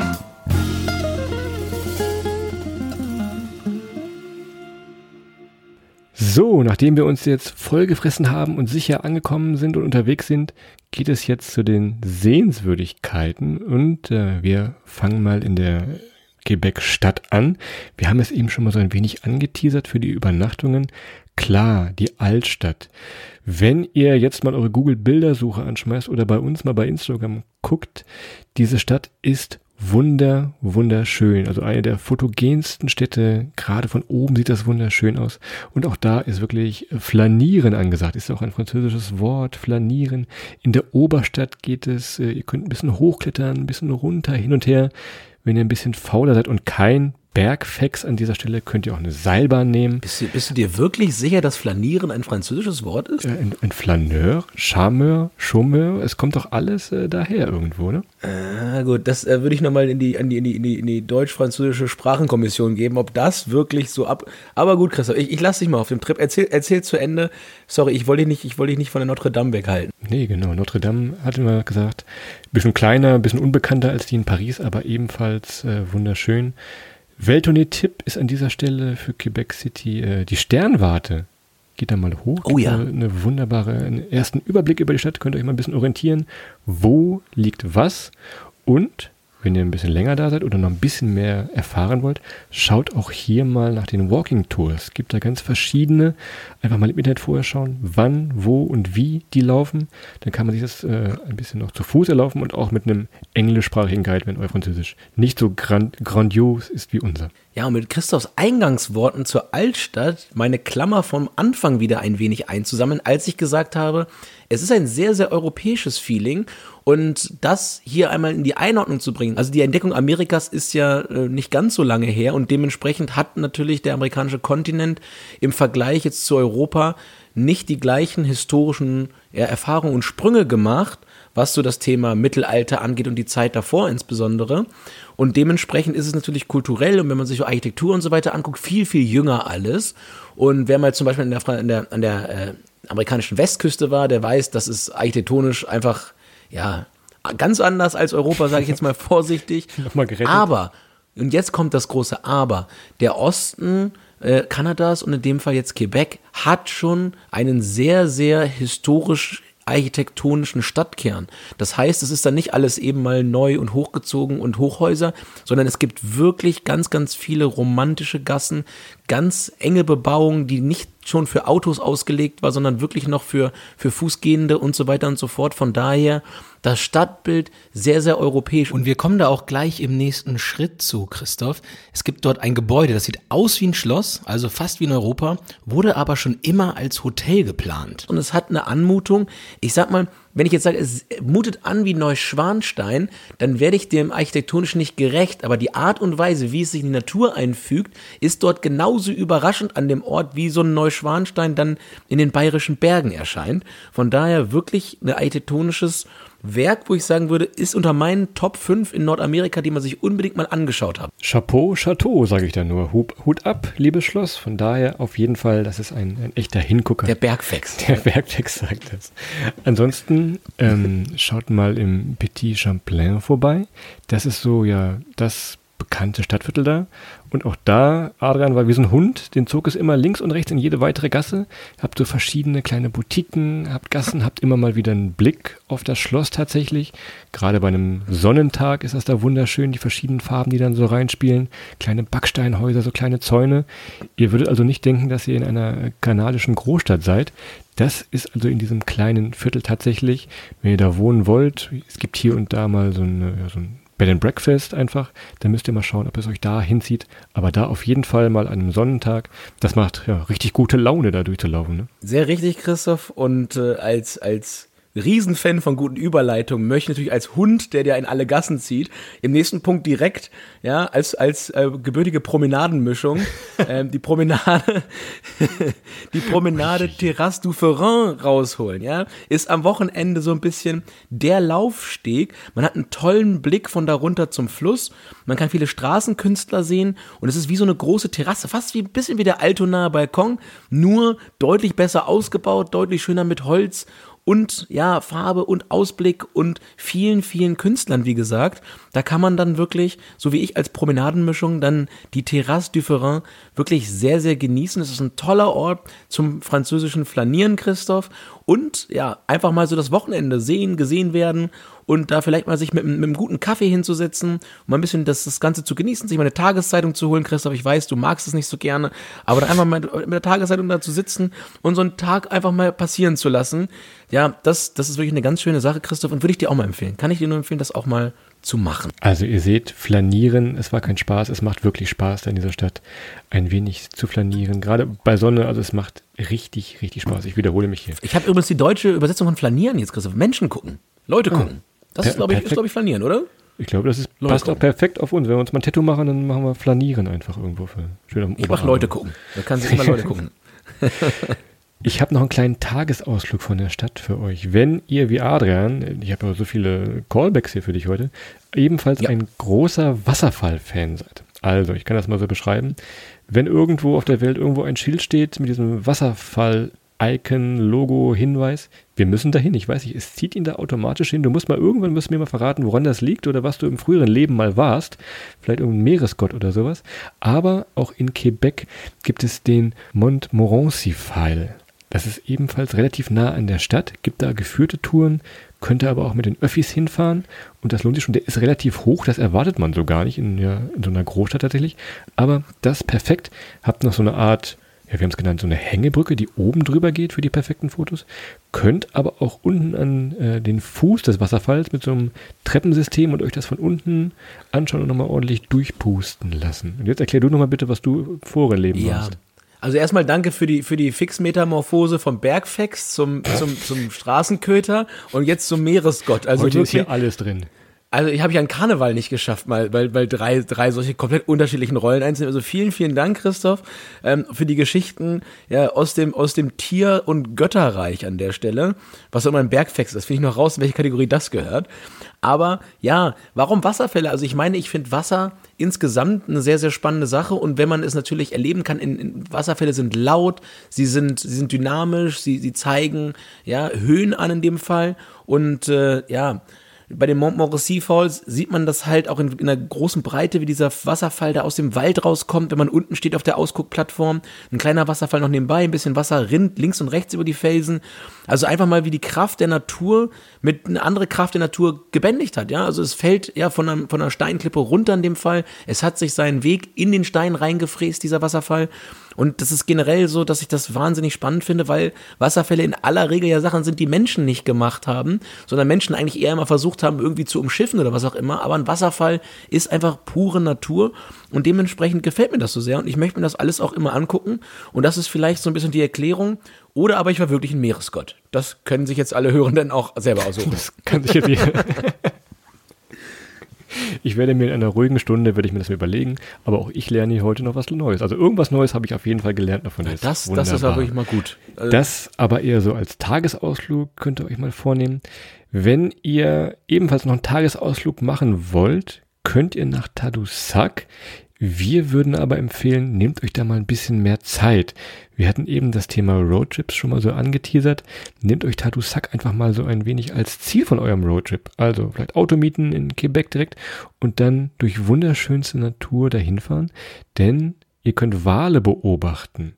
So, nachdem wir uns jetzt vollgefressen haben und sicher angekommen sind und unterwegs sind, geht es jetzt zu den Sehenswürdigkeiten und äh, wir fangen mal in der Quebec-Stadt an. Wir haben es eben schon mal so ein wenig angeteasert für die Übernachtungen. Klar, die Altstadt. Wenn ihr jetzt mal eure Google-Bildersuche anschmeißt oder bei uns mal bei Instagram guckt, diese Stadt ist wunder, wunderschön. Also eine der fotogensten Städte. Gerade von oben sieht das wunderschön aus. Und auch da ist wirklich Flanieren angesagt. Ist auch ein französisches Wort. Flanieren. In der Oberstadt geht es, äh, ihr könnt ein bisschen hochklettern, ein bisschen runter, hin und her. Wenn ihr ein bisschen fauler seid und kein Bergfex an dieser Stelle, könnt ihr auch eine Seilbahn nehmen. Bist du, bist du dir wirklich sicher, dass Flanieren ein französisches Wort ist? Äh, Ein, ein Flaneur, Charmeur, Chômeur, es kommt doch alles äh, daher irgendwo, ne? Ah, gut, das äh, würde ich nochmal in die, in die, in die, in die, in die deutsch-französische Sprachenkommission geben, ob das wirklich so ab. Aber gut, Christoph, ich, ich lasse dich mal auf dem Trip. Erzähl, erzähl zu Ende. Sorry, ich wollte dich nicht, ich wollte dich nicht von der Notre Dame weghalten. Nee, genau. Notre Dame hatten wir gesagt. Bisschen kleiner, bisschen unbekannter als die in Paris, aber ebenfalls äh, wunderschön. Welttournee-Tipp ist an dieser Stelle für Quebec City äh, die Sternwarte. Geht da mal hoch. Oh ja. Gibt Eine wunderbare, einen ersten Überblick über die Stadt. Könnt ihr euch mal ein bisschen orientieren. Wo liegt was? Und wenn ihr ein bisschen länger da seid oder noch ein bisschen mehr erfahren wollt, schaut auch hier mal nach den Walking Tours. Es gibt da ganz verschiedene. Einfach mal im Internet vorher schauen, wann, wo und wie die laufen. Dann kann man sich das äh, ein bisschen noch zu Fuß erlaufen und auch mit einem englischsprachigen Guide, wenn euer Französisch nicht so grand grandios ist wie unser. Ja, und mit Christophs Eingangsworten zur Altstadt meine Klammer vom Anfang wieder ein wenig einzusammeln, als ich gesagt habe, es ist ein sehr, sehr europäisches Feeling und das hier einmal in die Einordnung zu bringen. Also die Entdeckung Amerikas ist ja äh, nicht ganz so lange her und dementsprechend hat natürlich der amerikanische Kontinent im Vergleich jetzt zu Europa nicht die gleichen historischen Erfahrungen und Sprünge gemacht was so das Thema Mittelalter angeht und die Zeit davor insbesondere. Und dementsprechend ist es natürlich kulturell und wenn man sich so Architektur und so weiter anguckt, viel, viel jünger alles. Und wer mal zum Beispiel an der, an der, an der äh, amerikanischen Westküste war, der weiß, das ist architektonisch einfach, ja, ganz anders als Europa, sage ich jetzt mal vorsichtig. Aber, und jetzt kommt das große Aber, der Osten äh, Kanadas und in dem Fall jetzt Quebec hat schon einen sehr, sehr historisch architektonischen Stadtkern. Das heißt, es ist dann nicht alles eben mal neu und hochgezogen und Hochhäuser, sondern es gibt wirklich ganz, ganz viele romantische Gassen, ganz enge Bebauung, die nicht schon für Autos ausgelegt war, sondern wirklich noch für, für Fußgehende und so weiter und so fort. Von daher das Stadtbild sehr, sehr europäisch. Und wir kommen da auch gleich im nächsten Schritt zu, Christoph. Es gibt dort ein Gebäude, das sieht aus wie ein Schloss, also fast wie in Europa, wurde aber schon immer als Hotel geplant. Und es hat eine Anmutung, ich sag mal, wenn ich jetzt sage, es mutet an wie Neuschwanstein, dann werde ich dem architektonisch nicht gerecht. Aber die Art und Weise, wie es sich in die Natur einfügt, ist dort genauso überraschend an dem Ort, wie so ein Neuschwanstein dann in den bayerischen Bergen erscheint. Von daher wirklich ein architektonisches Werk, wo ich sagen würde, ist unter meinen Top 5 in Nordamerika, die man sich unbedingt mal angeschaut hat. Chapeau, Chateau, sage ich da nur. Hut, Hut ab, liebes Schloss. Von daher auf jeden Fall, das ist ein, ein echter Hingucker. Der Bergfex. Der Bergfex sagt das. Ansonsten ähm, schaut mal im Petit Champlain vorbei. Das ist so ja das bekannte Stadtviertel da. Und auch da, Adrian war wie so ein Hund, den zog es immer links und rechts in jede weitere Gasse. Habt so verschiedene kleine Boutiquen, habt Gassen, habt immer mal wieder einen Blick auf das Schloss tatsächlich. Gerade bei einem Sonnentag ist das da wunderschön, die verschiedenen Farben, die dann so reinspielen. Kleine Backsteinhäuser, so kleine Zäune. Ihr würdet also nicht denken, dass ihr in einer kanadischen Großstadt seid. Das ist also in diesem kleinen Viertel tatsächlich, wenn ihr da wohnen wollt. Es gibt hier und da mal so, eine, ja, so ein Bed and Breakfast einfach. Da müsst ihr mal schauen, ob es euch da hinzieht. Aber da auf jeden Fall mal an einem Sonnentag. Das macht ja richtig gute Laune, da durchzulaufen. Ne? Sehr richtig, Christoph. Und äh, als, als Riesenfan von guten Überleitungen, möchte natürlich als Hund, der dir in alle Gassen zieht, im nächsten Punkt direkt, ja, als, als äh, gebürtige Promenadenmischung, äh, die Promenade, die Promenade Terrasse du Ferrand rausholen, ja, ist am Wochenende so ein bisschen der Laufsteg. Man hat einen tollen Blick von darunter zum Fluss. Man kann viele Straßenkünstler sehen und es ist wie so eine große Terrasse, fast wie ein bisschen wie der Altonaer Balkon, nur deutlich besser ausgebaut, deutlich schöner mit Holz und ja, Farbe und Ausblick und vielen, vielen Künstlern, wie gesagt. Da kann man dann wirklich, so wie ich als Promenadenmischung, dann die Terrasse du Ferrand wirklich sehr, sehr genießen. Es ist ein toller Ort zum französischen Flanieren, Christoph. Und ja, einfach mal so das Wochenende sehen, gesehen werden und da vielleicht mal sich mit, mit einem guten Kaffee hinzusetzen und mal ein bisschen das, das Ganze zu genießen, sich mal eine Tageszeitung zu holen. Christoph, ich weiß, du magst es nicht so gerne, aber dann einfach mal mit der Tageszeitung da zu sitzen und so einen Tag einfach mal passieren zu lassen. Ja, das, das ist wirklich eine ganz schöne Sache, Christoph, und würde ich dir auch mal empfehlen. Kann ich dir nur empfehlen, das auch mal zu machen. Also ihr seht, flanieren, es war kein Spaß, es macht wirklich Spaß, da in dieser Stadt ein wenig zu flanieren. Gerade bei Sonne, also es macht richtig, richtig Spaß. Ich wiederhole mich hier. Ich habe übrigens die deutsche Übersetzung von flanieren jetzt, Christoph. Menschen gucken, Leute gucken. Das Per- ist, glaube ich, ist, glaub ich, flanieren, oder? Ich glaube, das ist, Leute passt auch gucken. perfekt auf uns. Wenn wir uns mal ein Tattoo machen, dann machen wir flanieren einfach irgendwo für schön am Ich mach Oberarm. Leute gucken. Da kann sich immer Leute gucken. Ich habe noch einen kleinen Tagesausflug von der Stadt für euch. Wenn ihr wie Adrian, ich habe ja so viele Callbacks hier für dich heute, ebenfalls Ja. ein großer Wasserfall-Fan seid. Also, ich kann das mal so beschreiben. Wenn irgendwo auf der Welt irgendwo ein Schild steht mit diesem Wasserfall Icon, Logo, Hinweis. Wir müssen dahin. Ich weiß nicht, es zieht ihn da automatisch hin. Du musst mal irgendwann müssen mir mal verraten, woran das liegt oder was du im früheren Leben mal warst. Vielleicht irgendein Meeresgott oder sowas. Aber auch in Quebec gibt es den Montmorency-Pfeil. Das ist ebenfalls relativ nah an der Stadt, gibt da geführte Touren, könnte aber auch mit den Öffis hinfahren und das lohnt sich schon. Der ist relativ hoch, das erwartet man so gar nicht in, ja, in so einer Großstadt tatsächlich. Aber das perfekt. Habt noch so eine Art, ja, wir haben es genannt, so eine Hängebrücke, die oben drüber geht für die perfekten Fotos. Könnt aber auch unten an äh, den Fuß des Wasserfalls mit so einem Treppensystem und euch das von unten anschauen und nochmal ordentlich durchpusten lassen. Und jetzt erklär du nochmal bitte, was du vorgeleben Ja. hast. Also erstmal danke für die, für die Fixmetamorphose vom Bergfex zum, zum, zum Straßenköter und jetzt zum Meeresgott. Also Heute ist wirklich, hier alles drin. Also ich habe ja einen Karneval nicht geschafft, mal, weil, weil drei, drei solche komplett unterschiedlichen Rollen einzunehmen. Also vielen, vielen Dank, Christoph, ähm, für die Geschichten ja, aus, dem, aus dem Tier- und Götterreich an der Stelle. Was auch immer ein Bergfex ist, finde ich noch raus, in welche Kategorie das gehört. Aber ja, warum Wasserfälle? Also ich meine, ich finde Wasser insgesamt eine sehr, sehr spannende Sache. Und wenn man es natürlich erleben kann, in, in Wasserfälle sind laut, sie sind, sie sind dynamisch, sie, sie zeigen ja, Höhen an in dem Fall. Und äh, ja, bei den Montmorency Falls sieht man das halt auch in, in einer großen Breite, wie dieser Wasserfall da aus dem Wald rauskommt, wenn man unten steht auf der Ausguckplattform. Ein kleiner Wasserfall noch nebenbei, ein bisschen Wasser rinnt links und rechts über die Felsen. Also einfach mal, wie die Kraft der Natur mit eine andere Kraft der Natur gebändigt hat. Ja, also es fällt ja von einer, von einer Steinklippe runter in dem Fall. Es hat sich seinen Weg in den Stein reingefräst, dieser Wasserfall. Und das ist generell so, dass ich das wahnsinnig spannend finde, weil Wasserfälle in aller Regel ja Sachen sind, die Menschen nicht gemacht haben, sondern Menschen eigentlich eher immer versucht haben, irgendwie zu umschiffen oder was auch immer. Aber ein Wasserfall ist einfach pure Natur und dementsprechend gefällt mir das so sehr und ich möchte mir das alles auch immer angucken. Und das ist vielleicht so ein bisschen die Erklärung. Oder aber ich war wirklich ein Meeresgott. Das können sich jetzt alle Hörenden auch selber aussuchen. Das kann sich jetzt jeder. Ich werde mir in einer ruhigen Stunde, werde ich mir das mal überlegen, aber auch ich lerne hier heute noch was Neues. Also irgendwas Neues habe ich auf jeden Fall gelernt davon. Das, das ist aber wirklich mal gut. Also, Das aber eher so als Tagesausflug könnt ihr euch mal vornehmen. Wenn ihr ebenfalls noch einen Tagesausflug machen wollt, könnt ihr nach Tadoussac. Wir würden aber empfehlen, nehmt euch da mal ein bisschen mehr Zeit. Wir hatten eben das Thema Roadtrips schon mal so angeteasert. Nehmt euch Tadoussac einfach mal so ein wenig als Ziel von eurem Roadtrip. Also vielleicht Auto mieten in Quebec direkt und dann durch wunderschönste Natur dahin fahren. Denn Ihr könnt Wale beobachten.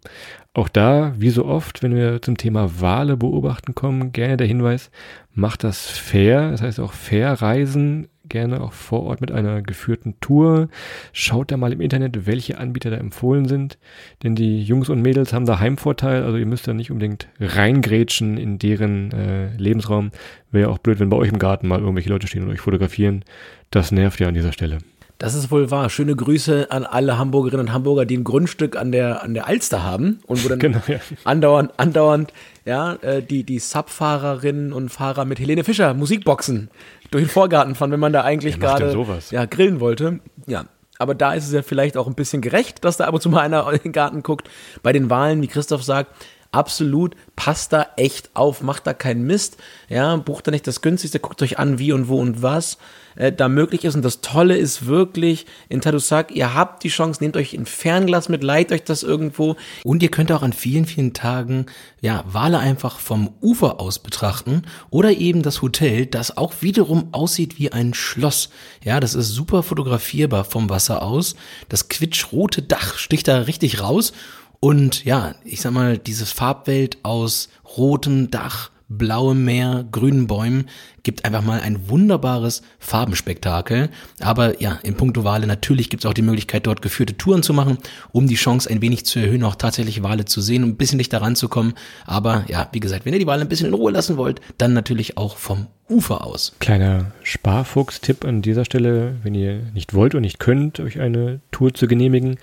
Auch da, wie so oft, wenn wir zum Thema Wale beobachten kommen, gerne der Hinweis, macht das fair, das heißt auch fair reisen, gerne auch vor Ort mit einer geführten Tour. Schaut da mal im Internet, welche Anbieter da empfohlen sind, denn die Jungs und Mädels haben da Heimvorteil, also ihr müsst da nicht unbedingt reingrätschen in deren äh, Lebensraum. Wäre auch blöd, wenn bei euch im Garten mal irgendwelche Leute stehen und euch fotografieren. Das nervt ja an dieser Stelle. Das ist wohl wahr. Schöne Grüße an alle Hamburgerinnen und Hamburger, die ein Grundstück an der, an der Alster haben und wo dann Genau, ja. andauernd, andauernd, ja, äh, die, die Subfahrerinnen und Fahrer mit Helene Fischer Musikboxen durch den Vorgarten fahren, wenn man da eigentlich gerade ja, grillen wollte. Ja. Aber da ist es ja vielleicht auch ein bisschen gerecht, dass da ab und zu mal einer in den Garten guckt. Bei den Wahlen, wie Christoph sagt, absolut, passt da echt auf, macht da keinen Mist, ja, bucht da nicht das günstigste, guckt euch an, wie und wo und was äh, da möglich ist. Und das Tolle ist wirklich in Tadoussac, ihr habt die Chance, nehmt euch ein Fernglas mit, leiht euch das irgendwo. Und ihr könnt auch an vielen, vielen Tagen, ja, Wale einfach vom Ufer aus betrachten oder eben das Hotel, das auch wiederum aussieht wie ein Schloss. Ja, das ist super fotografierbar vom Wasser aus. Das quitschrote Dach sticht da richtig raus. Und ja, ich sag mal, dieses Farbwelt aus rotem Dach, blauem Meer, grünen Bäumen gibt einfach mal ein wunderbares Farbenspektakel. Aber ja, in puncto Wale natürlich gibt es auch die Möglichkeit, dort geführte Touren zu machen, um die Chance ein wenig zu erhöhen, auch tatsächlich Wale zu sehen, um ein bisschen dichter ranzukommen. Aber ja, wie gesagt, wenn ihr die Wale ein bisschen in Ruhe lassen wollt, dann natürlich auch vom Ufer aus. Kleiner Sparfuchs-Tipp an dieser Stelle, wenn ihr nicht wollt und nicht könnt, euch eine Tour zu genehmigen,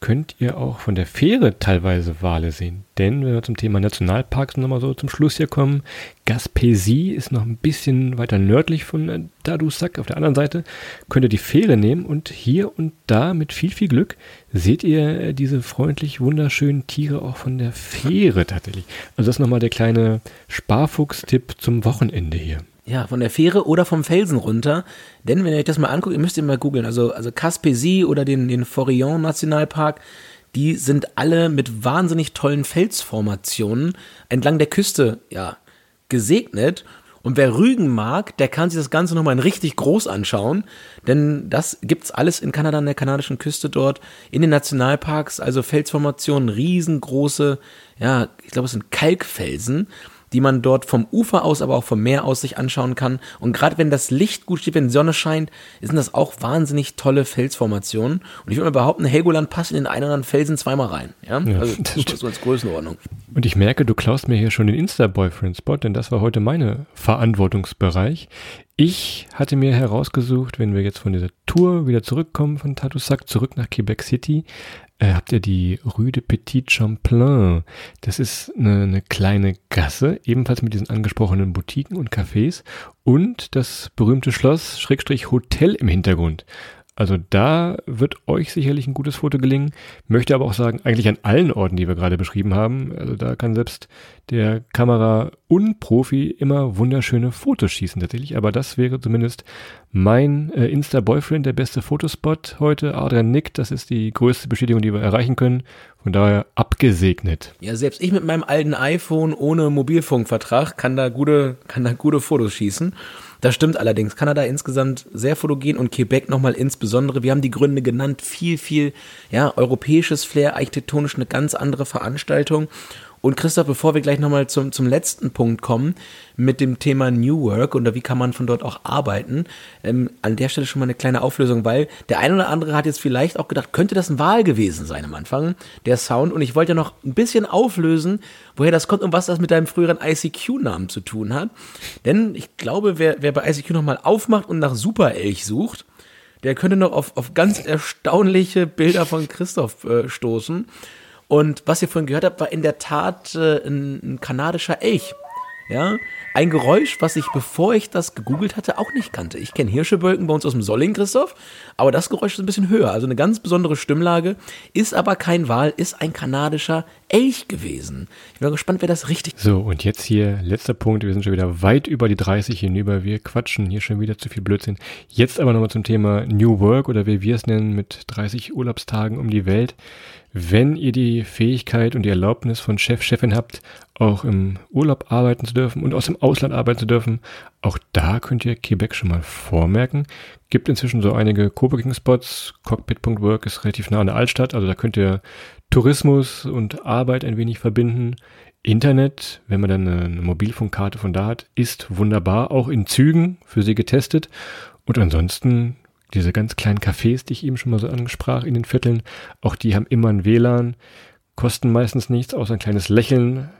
könnt ihr auch von der Fähre teilweise Wale sehen. Denn wenn wir zum Thema Nationalparks nochmal so zum Schluss hier kommen, Gaspésie ist noch ein bisschen weiter nördlich von äh, Tadoussac. Auf der anderen Seite könnt ihr die Fähre nehmen und hier und da mit viel, viel Glück seht ihr äh, diese freundlich wunderschönen Tiere auch von der Fähre tatsächlich. Also das ist nochmal der kleine Sparfuchs-Tipp zum Wochenende hier. Ja, von der Fähre oder vom Felsen runter. Denn wenn ihr euch das mal anguckt, ihr müsst ihr mal googeln, also, also Caspésie oder den, den Forillon Nationalpark, die sind alle mit wahnsinnig tollen Felsformationen entlang der Küste, ja, gesegnet. Und wer Rügen mag, der kann sich das Ganze nochmal in richtig groß anschauen, denn das gibt's alles in Kanada an der kanadischen Küste dort, in den Nationalparks, also Felsformationen, riesengroße, ja, ich glaube es sind Kalkfelsen die man dort vom Ufer aus, aber auch vom Meer aus sich anschauen kann. Und gerade wenn das Licht gut steht, wenn die Sonne scheint, sind das auch wahnsinnig tolle Felsformationen. Und ich würde mal behaupten, Helgoland passt in den einen oder anderen Felsen zweimal rein. Ja, ja also das ist so als Größenordnung. Und ich merke, du klaust mir hier schon den Insta-Boyfriend-Spot, denn das war heute meine Verantwortungsbereich. Ich hatte mir herausgesucht, wenn wir jetzt von dieser Tour wieder zurückkommen von Tadoussac zurück nach Quebec City, äh, habt ihr die Rue de Petit Champlain. Das ist eine, eine kleine Gasse, ebenfalls mit diesen angesprochenen Boutiquen und Cafés und das berühmte Schloss Schrägstrich Hotel im Hintergrund. Also da wird euch sicherlich ein gutes Foto gelingen. Möchte aber auch sagen, eigentlich an allen Orten, die wir gerade beschrieben haben. Also da kann selbst der Kamera Unprofi immer wunderschöne Fotos schießen tatsächlich. Aber das wäre zumindest mein äh, Insta-Boyfriend, der beste Fotospot heute. Adrian Nick, das ist die größte Bestätigung, die wir erreichen können. Von daher abgesegnet. Ja, selbst ich mit meinem alten iPhone ohne Mobilfunkvertrag kann da gute, kann da gute Fotos schießen. Das stimmt allerdings. Kanada insgesamt sehr fotogen und Quebec nochmal insbesondere. Wir haben die Gründe genannt. Viel, viel, ja, europäisches Flair, architektonisch eine ganz andere Veranstaltung. Und Christoph, bevor wir gleich nochmal zum, zum letzten Punkt kommen, mit dem Thema New Work und wie kann man von dort auch arbeiten, ähm, an der Stelle schon mal eine kleine Auflösung, weil der eine oder andere hat jetzt vielleicht auch gedacht, könnte das ein Wahl gewesen sein am Anfang, der Sound. Und ich wollte ja noch ein bisschen auflösen, woher das kommt und was das mit deinem früheren ICQ-Namen zu tun hat. Denn ich glaube, wer, wer bei ICQ nochmal aufmacht und nach Super Elch sucht, der könnte noch auf, auf ganz erstaunliche Bilder von Christoph äh, stoßen. Und was ihr vorhin gehört habt, war in der Tat äh, ein, ein kanadischer Elch. Ja, ein Geräusch, was ich, bevor ich das gegoogelt hatte, auch nicht kannte. Ich kenne Hirschebölken bei uns aus dem Solling, Christoph, aber das Geräusch ist ein bisschen höher. Also eine ganz besondere Stimmlage, ist aber kein Wal, ist ein kanadischer Elch gewesen. Ich bin gespannt, wer das richtig. So, und jetzt hier letzter Punkt. Wir sind schon wieder weit über die 30 hinüber. Wir quatschen hier schon wieder zu viel Blödsinn. Jetzt aber nochmal zum Thema New Work oder wie wir es nennen, mit 30 Urlaubstagen um die Welt. Wenn ihr die Fähigkeit und die Erlaubnis von Chef, Chefin habt, auch im Urlaub arbeiten zu dürfen und aus dem Ausland arbeiten zu dürfen, auch da könnt ihr Quebec schon mal vormerken. Gibt inzwischen so einige Coworking-Spots. Cockpit.work ist relativ nah an der Altstadt, also da könnt ihr Tourismus und Arbeit ein wenig verbinden. Internet, wenn man dann eine Mobilfunkkarte von da hat, ist wunderbar, auch in Zügen für sie getestet. Und ansonsten diese ganz kleinen Cafés, die ich eben schon mal so angesprach in den Vierteln, auch die haben immer ein WLAN, kosten meistens nichts, außer ein kleines Lächeln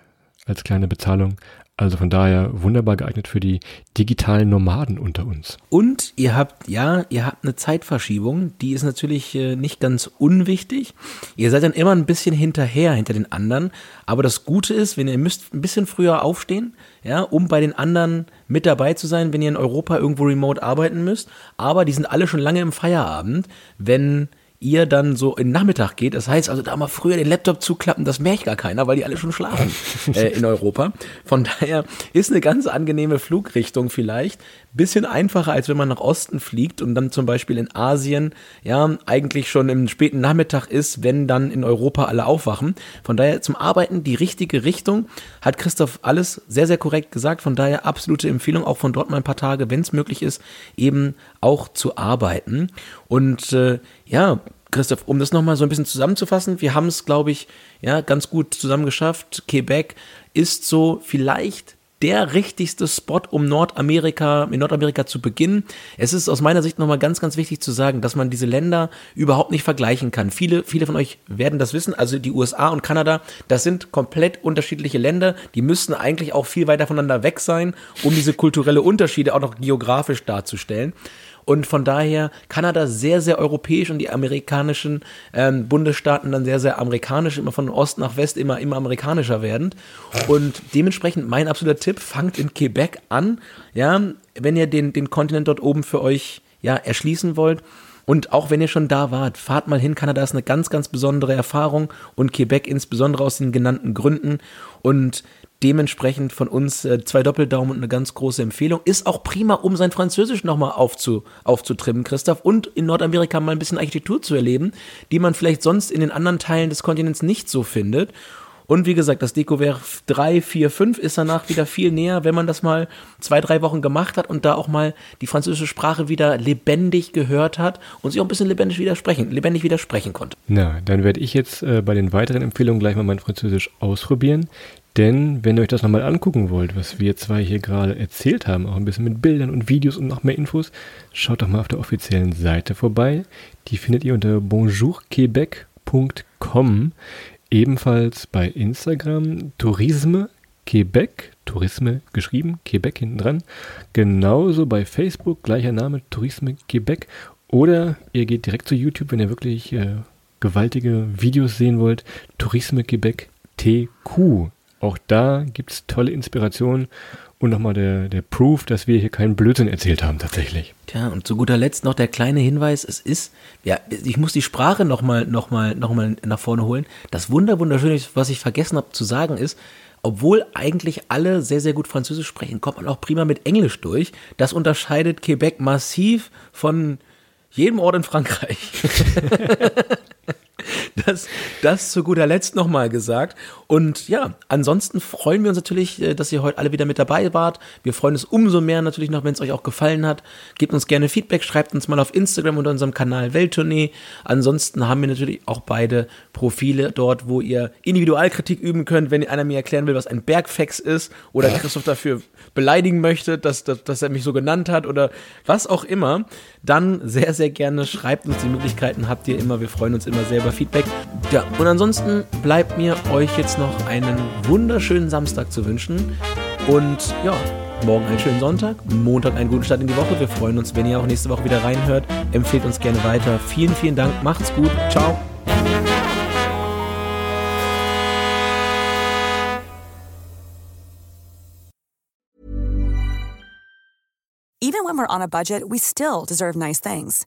als kleine Bezahlung. Also von daher wunderbar geeignet für die digitalen Nomaden unter uns. Und ihr habt, ja, ihr habt eine Zeitverschiebung, die ist natürlich äh, nicht ganz unwichtig. Ihr seid dann immer ein bisschen hinterher, hinter den anderen. Aber das Gute ist, wenn ihr müsst ein bisschen früher aufstehen, ja, um bei den anderen mit dabei zu sein, wenn ihr in Europa irgendwo remote arbeiten müsst. Aber die sind alle schon lange im Feierabend, wenn ihr dann so in Nachmittag geht. Das heißt also, da mal früher den Laptop zuklappen, das merkt gar keiner, weil die alle schon schlafen äh, in Europa. Von daher ist eine ganz angenehme Flugrichtung vielleicht. Bisschen einfacher, als wenn man nach Osten fliegt und dann zum Beispiel in Asien, ja, eigentlich schon im späten Nachmittag ist, wenn dann in Europa alle aufwachen. Von daher zum Arbeiten die richtige Richtung. Hat Christoph alles sehr, sehr korrekt gesagt. Von daher absolute Empfehlung, auch von dort mal ein paar Tage, wenn es möglich ist, eben auch zu arbeiten. Und äh, ja, Christoph, um das nochmal so ein bisschen zusammenzufassen, wir haben es, glaube ich, ja, ganz gut zusammengeschafft. Quebec ist so vielleicht der richtigste Spot, um Nordamerika, in Nordamerika zu beginnen. Es ist aus meiner Sicht nochmal ganz, ganz wichtig zu sagen, dass man diese Länder überhaupt nicht vergleichen kann. Viele, viele von euch werden das wissen. Also die USA und Kanada, das sind komplett unterschiedliche Länder. Die müssten eigentlich auch viel weiter voneinander weg sein, um diese kulturelle Unterschiede auch noch geografisch darzustellen. Und von daher Kanada sehr, sehr europäisch und die amerikanischen ähm, Bundesstaaten dann sehr, sehr amerikanisch, immer von Ost nach West immer, immer amerikanischer werdend. Und dementsprechend mein absoluter Tipp, fangt in Quebec an, ja, wenn ihr den, den Kontinent dort oben für euch ja, erschließen wollt. Und auch wenn ihr schon da wart, fahrt mal hin. Kanada ist eine ganz, ganz besondere Erfahrung und Quebec insbesondere aus den genannten Gründen. Und Dementsprechend von uns äh, zwei Doppeldaumen und eine ganz große Empfehlung. Ist auch prima, um sein Französisch nochmal aufzu, aufzutrimmen, Christoph, und in Nordamerika mal ein bisschen Architektur zu erleben, die man vielleicht sonst in den anderen Teilen des Kontinents nicht so findet. Und wie gesagt, das Decouvert 3, 4, 5 ist danach wieder viel näher, wenn man das mal zwei, drei Wochen gemacht hat und da auch mal die französische Sprache wieder lebendig gehört hat und sich auch ein bisschen lebendig widersprechen, lebendig widersprechen konnte. Na, dann werde ich jetzt äh, bei den weiteren Empfehlungen gleich mal mein Französisch ausprobieren. Denn wenn ihr euch das nochmal angucken wollt, was wir zwei hier gerade erzählt haben, auch ein bisschen mit Bildern und Videos und noch mehr Infos, schaut doch mal auf der offiziellen Seite vorbei. Die findet ihr unter bonjourquebec.com. Ebenfalls bei Instagram Tourisme Quebec, Tourisme geschrieben, Quebec hinten dran. Genauso bei Facebook, gleicher Name, Tourisme Quebec. Oder ihr geht direkt zu YouTube, wenn ihr wirklich äh, gewaltige Videos sehen wollt. Tourisme Quebec TQ auch da gibt es tolle Inspirationen und nochmal der, der Proof, dass wir hier keinen Blödsinn erzählt haben tatsächlich. Tja, und zu guter Letzt noch der kleine Hinweis, es ist, ja, ich muss die Sprache nochmal noch mal, noch mal nach vorne holen. Das Wunder, wunderschöne, was ich vergessen habe zu sagen ist, obwohl eigentlich alle sehr, sehr gut Französisch sprechen, kommt man auch prima mit Englisch durch. Das unterscheidet Quebec massiv von jedem Ort in Frankreich. Das, das zu guter Letzt nochmal gesagt. Und ja, ansonsten freuen wir uns natürlich, äh, dass ihr heute alle wieder mit dabei wart. Wir freuen uns umso mehr natürlich noch, wenn es euch auch gefallen hat. Gebt uns gerne Feedback, schreibt uns mal auf Instagram unter unserem Kanal Welttournee. Ansonsten haben wir natürlich auch beide Profile dort, wo ihr Individualkritik üben könnt, wenn einer mir erklären will, was ein Bergfex ist oder Christoph dafür beleidigen möchte, dass, dass, dass er mich so genannt hat oder was auch immer, dann sehr, sehr gerne schreibt uns die Möglichkeiten, habt ihr immer. Wir freuen uns immer sehr über Feedback. Ja, und ansonsten bleibt mir euch jetzt noch einen wunderschönen Samstag zu wünschen. Und ja, morgen einen schönen Sonntag, Montag einen guten Start in die Woche. Wir freuen uns, wenn ihr auch nächste Woche wieder reinhört. Empfehlt uns gerne weiter. Vielen, vielen Dank. Macht's gut. Ciao. Even when we're on a budget, we still deserve nice things.